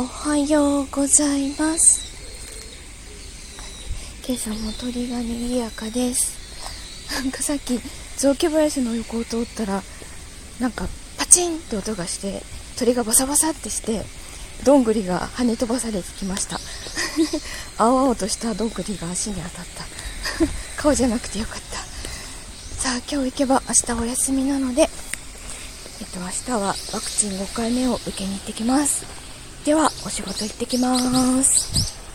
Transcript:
おはようございます。今朝も鳥が賑やかです。なんかさっき雑木林の横を通ったらなんかパチンって音がして鳥がバサバサってしてどんぐりが跳ね飛ばされてきました。青々としたどんぐりが足に当たった。顔じゃなくてよかった。さあ今日行けば明日お休みなのでえっと明日はワクチン5回目を受けに行ってきます。ではお仕事行ってきます。